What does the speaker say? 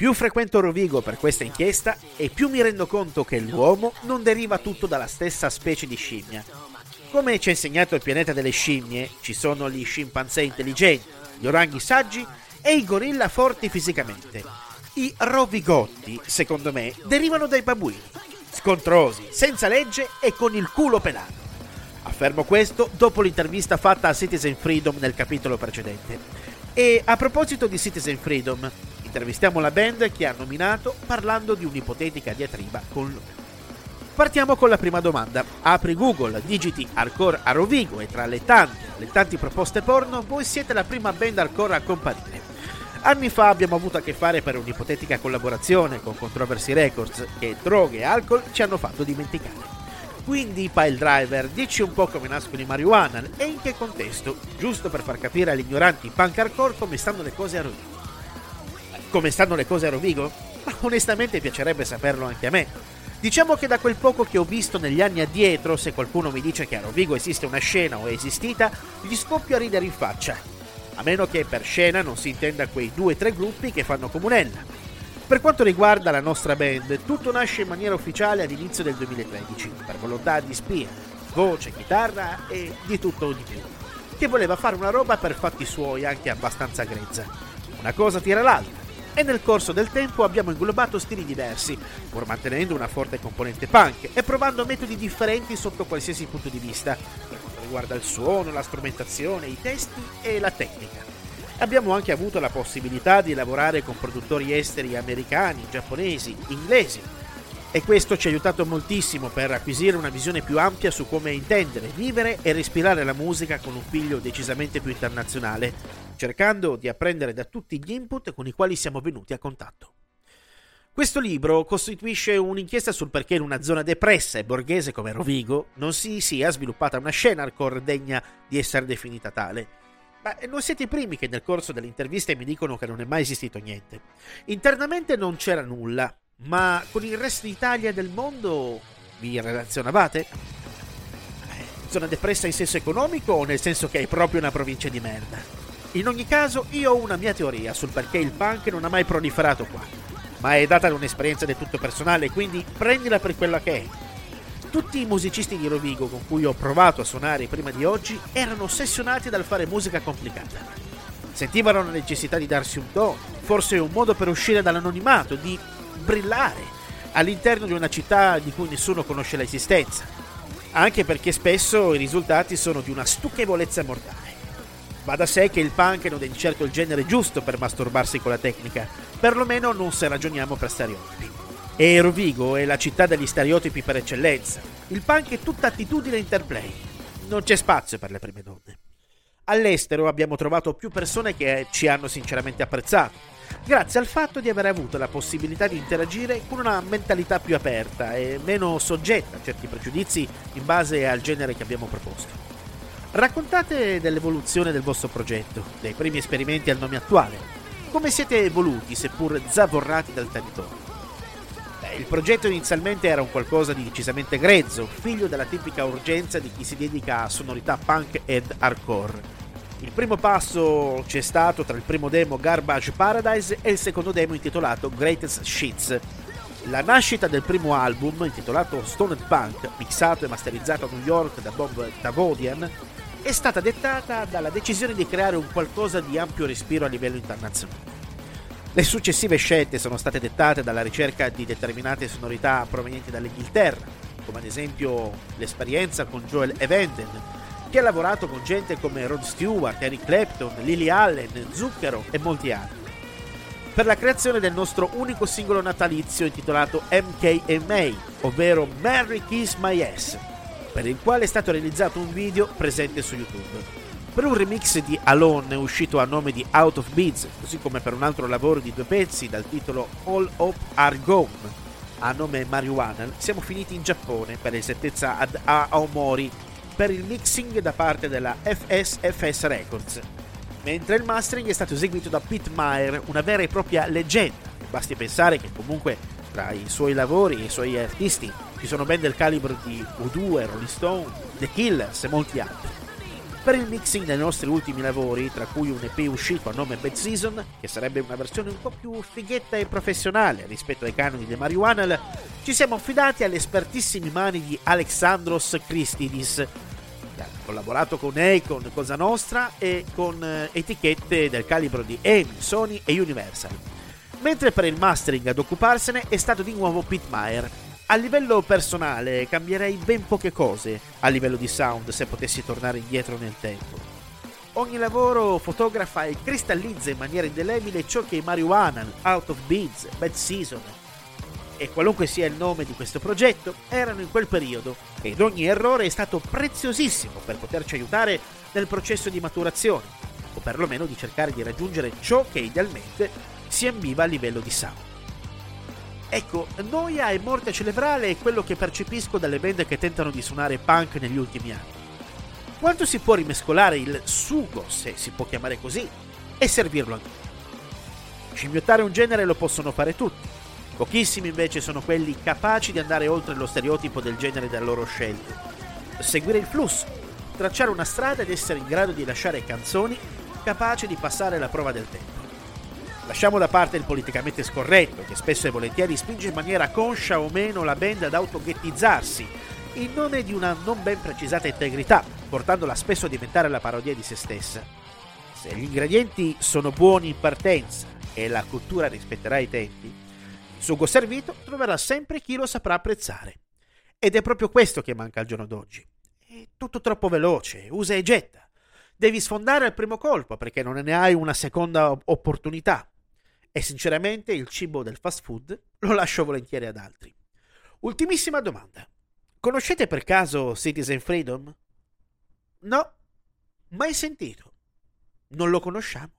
Più frequento Rovigo per questa inchiesta e più mi rendo conto che l'uomo non deriva tutto dalla stessa specie di scimmia. Come ci ha insegnato il pianeta delle scimmie, ci sono gli scimpanzé intelligenti, gli oranghi saggi e i gorilla forti fisicamente. I rovigotti, secondo me, derivano dai babuini, scontrosi, senza legge e con il culo pelato. Affermo questo dopo l'intervista fatta a Citizen Freedom nel capitolo precedente. E a proposito di Citizen Freedom, Intervistiamo la band che ha nominato parlando di un'ipotetica diatriba con loro. Partiamo con la prima domanda. Apri Google, digiti hardcore a Rovigo e tra le tante, le tante proposte porno, voi siete la prima band hardcore a comparire. Anni fa abbiamo avuto a che fare per un'ipotetica collaborazione con Controversy Records che droghe e alcol ci hanno fatto dimenticare. Quindi, Pile Driver, dici un po' come nascono i marijuana e in che contesto, giusto per far capire agli ignoranti punk hardcore come stanno le cose a Rovigo come stanno le cose a Rovigo? Ma onestamente piacerebbe saperlo anche a me. Diciamo che da quel poco che ho visto negli anni addietro, se qualcuno mi dice che a Rovigo esiste una scena o è esistita, gli scoppio a ridere in faccia. A meno che per scena non si intenda quei due o tre gruppi che fanno comunella. Per quanto riguarda la nostra band, tutto nasce in maniera ufficiale all'inizio del 2013, per volontà di spia, voce, chitarra e di tutto o di più, che voleva fare una roba per fatti suoi anche abbastanza grezza. Una cosa tira l'altra e nel corso del tempo abbiamo inglobato stili diversi, pur mantenendo una forte componente punk e provando metodi differenti sotto qualsiasi punto di vista, per quanto riguarda il suono, la strumentazione, i testi e la tecnica. Abbiamo anche avuto la possibilità di lavorare con produttori esteri americani, giapponesi, inglesi, e questo ci ha aiutato moltissimo per acquisire una visione più ampia su come intendere, vivere e respirare la musica con un figlio decisamente più internazionale, cercando di apprendere da tutti gli input con i quali siamo venuti a contatto. Questo libro costituisce un'inchiesta sul perché in una zona depressa e borghese come Rovigo non si sia sviluppata una scena hardcore degna di essere definita tale. Ma non siete i primi che nel corso delle interviste mi dicono che non è mai esistito niente. Internamente non c'era nulla, ma con il resto d'Italia e del mondo vi relazionavate? Zona depressa in senso economico o nel senso che è proprio una provincia di merda? In ogni caso, io ho una mia teoria sul perché il punk non ha mai proliferato qua, ma è data da un'esperienza del tutto personale, quindi prendila per quella che è. Tutti i musicisti di Rovigo con cui ho provato a suonare prima di oggi erano ossessionati dal fare musica complicata. Sentivano la necessità di darsi un tono, forse un modo per uscire dall'anonimato, di brillare all'interno di una città di cui nessuno conosce l'esistenza, anche perché spesso i risultati sono di una stucchevolezza mortale. Va da sé che il punk non è di certo il genere giusto per masturbarsi con la tecnica, perlomeno non se ragioniamo per stereotipi. E Rovigo è la città degli stereotipi per eccellenza. Il punk è tutta attitudine e interplay. Non c'è spazio per le prime donne. All'estero abbiamo trovato più persone che ci hanno sinceramente apprezzato grazie al fatto di aver avuto la possibilità di interagire con una mentalità più aperta e meno soggetta a certi pregiudizi in base al genere che abbiamo proposto. Raccontate dell'evoluzione del vostro progetto, dei primi esperimenti al nome attuale. Come siete evoluti, seppur zavorrati dal territorio? Beh, il progetto inizialmente era un qualcosa di decisamente grezzo, figlio della tipica urgenza di chi si dedica a sonorità punk ed hardcore il primo passo c'è stato tra il primo demo Garbage Paradise e il secondo demo intitolato Greatest Shits. La nascita del primo album, intitolato Stoned Punk, mixato e masterizzato a New York da Bob Tavodian, è stata dettata dalla decisione di creare un qualcosa di ampio respiro a livello internazionale. Le successive scelte sono state dettate dalla ricerca di determinate sonorità provenienti dall'Inghilterra, come ad esempio l'esperienza con Joel Evenden, che ha lavorato con gente come Rod Stewart, Eric Clapton, Lily Allen, Zucchero e molti altri. Per la creazione del nostro unico singolo natalizio intitolato MKMA, ovvero Merry Kiss My Ass, per il quale è stato realizzato un video presente su YouTube. Per un remix di Alone uscito a nome di Out of Beats, così come per un altro lavoro di due pezzi dal titolo All Up Are Gone, a nome Marijuana, siamo finiti in Giappone per esattezza ad Aomori per il mixing da parte della FSFS Records, mentre il mastering è stato eseguito da Pete Meyer, una vera e propria leggenda. Basti pensare che comunque tra i suoi lavori e i suoi artisti ci sono band del calibro di U2, Rolling Stone, The Killers e molti altri. Per il mixing dei nostri ultimi lavori, tra cui un EP uscito a nome Bad Season, che sarebbe una versione un po' più fighetta e professionale rispetto ai canoni di Marijuana, ci siamo affidati alle espertissime mani di Alexandros Christidis, che ha collaborato con Akon, Cosa Nostra e con eh, etichette del calibro di EMI, Sony e Universal. Mentre per il mastering ad occuparsene è stato di nuovo Pete Meyer, a livello personale cambierei ben poche cose a livello di sound se potessi tornare indietro nel tempo. Ogni lavoro fotografa e cristallizza in maniera indelebile ciò che i Marijuana, Out of Beats, Bad Season e qualunque sia il nome di questo progetto erano in quel periodo ed ogni errore è stato preziosissimo per poterci aiutare nel processo di maturazione o perlomeno di cercare di raggiungere ciò che idealmente si ambiva a livello di sound. Ecco, noia e morte cerebrale è quello che percepisco dalle band che tentano di suonare punk negli ultimi anni. Quanto si può rimescolare il sugo, se si può chiamare così, e servirlo anche? Scimmiottare un genere lo possono fare tutti. Pochissimi invece sono quelli capaci di andare oltre lo stereotipo del genere da loro scelto. Seguire il flusso, tracciare una strada ed essere in grado di lasciare canzoni capaci di passare la prova del tempo. Lasciamo da parte il politicamente scorretto, che spesso e volentieri spinge in maniera conscia o meno la band ad autoghettizzarsi, in nome di una non ben precisata integrità, portandola spesso a diventare la parodia di se stessa. Se gli ingredienti sono buoni in partenza e la cottura rispetterà i tempi, il sugo servito troverà sempre chi lo saprà apprezzare. Ed è proprio questo che manca al giorno d'oggi. È tutto troppo veloce, usa e getta. Devi sfondare al primo colpo perché non ne hai una seconda opportunità e sinceramente il cibo del fast food lo lascio volentieri ad altri. Ultimissima domanda. Conoscete per caso Citizen Freedom? No, mai sentito. Non lo conosciamo.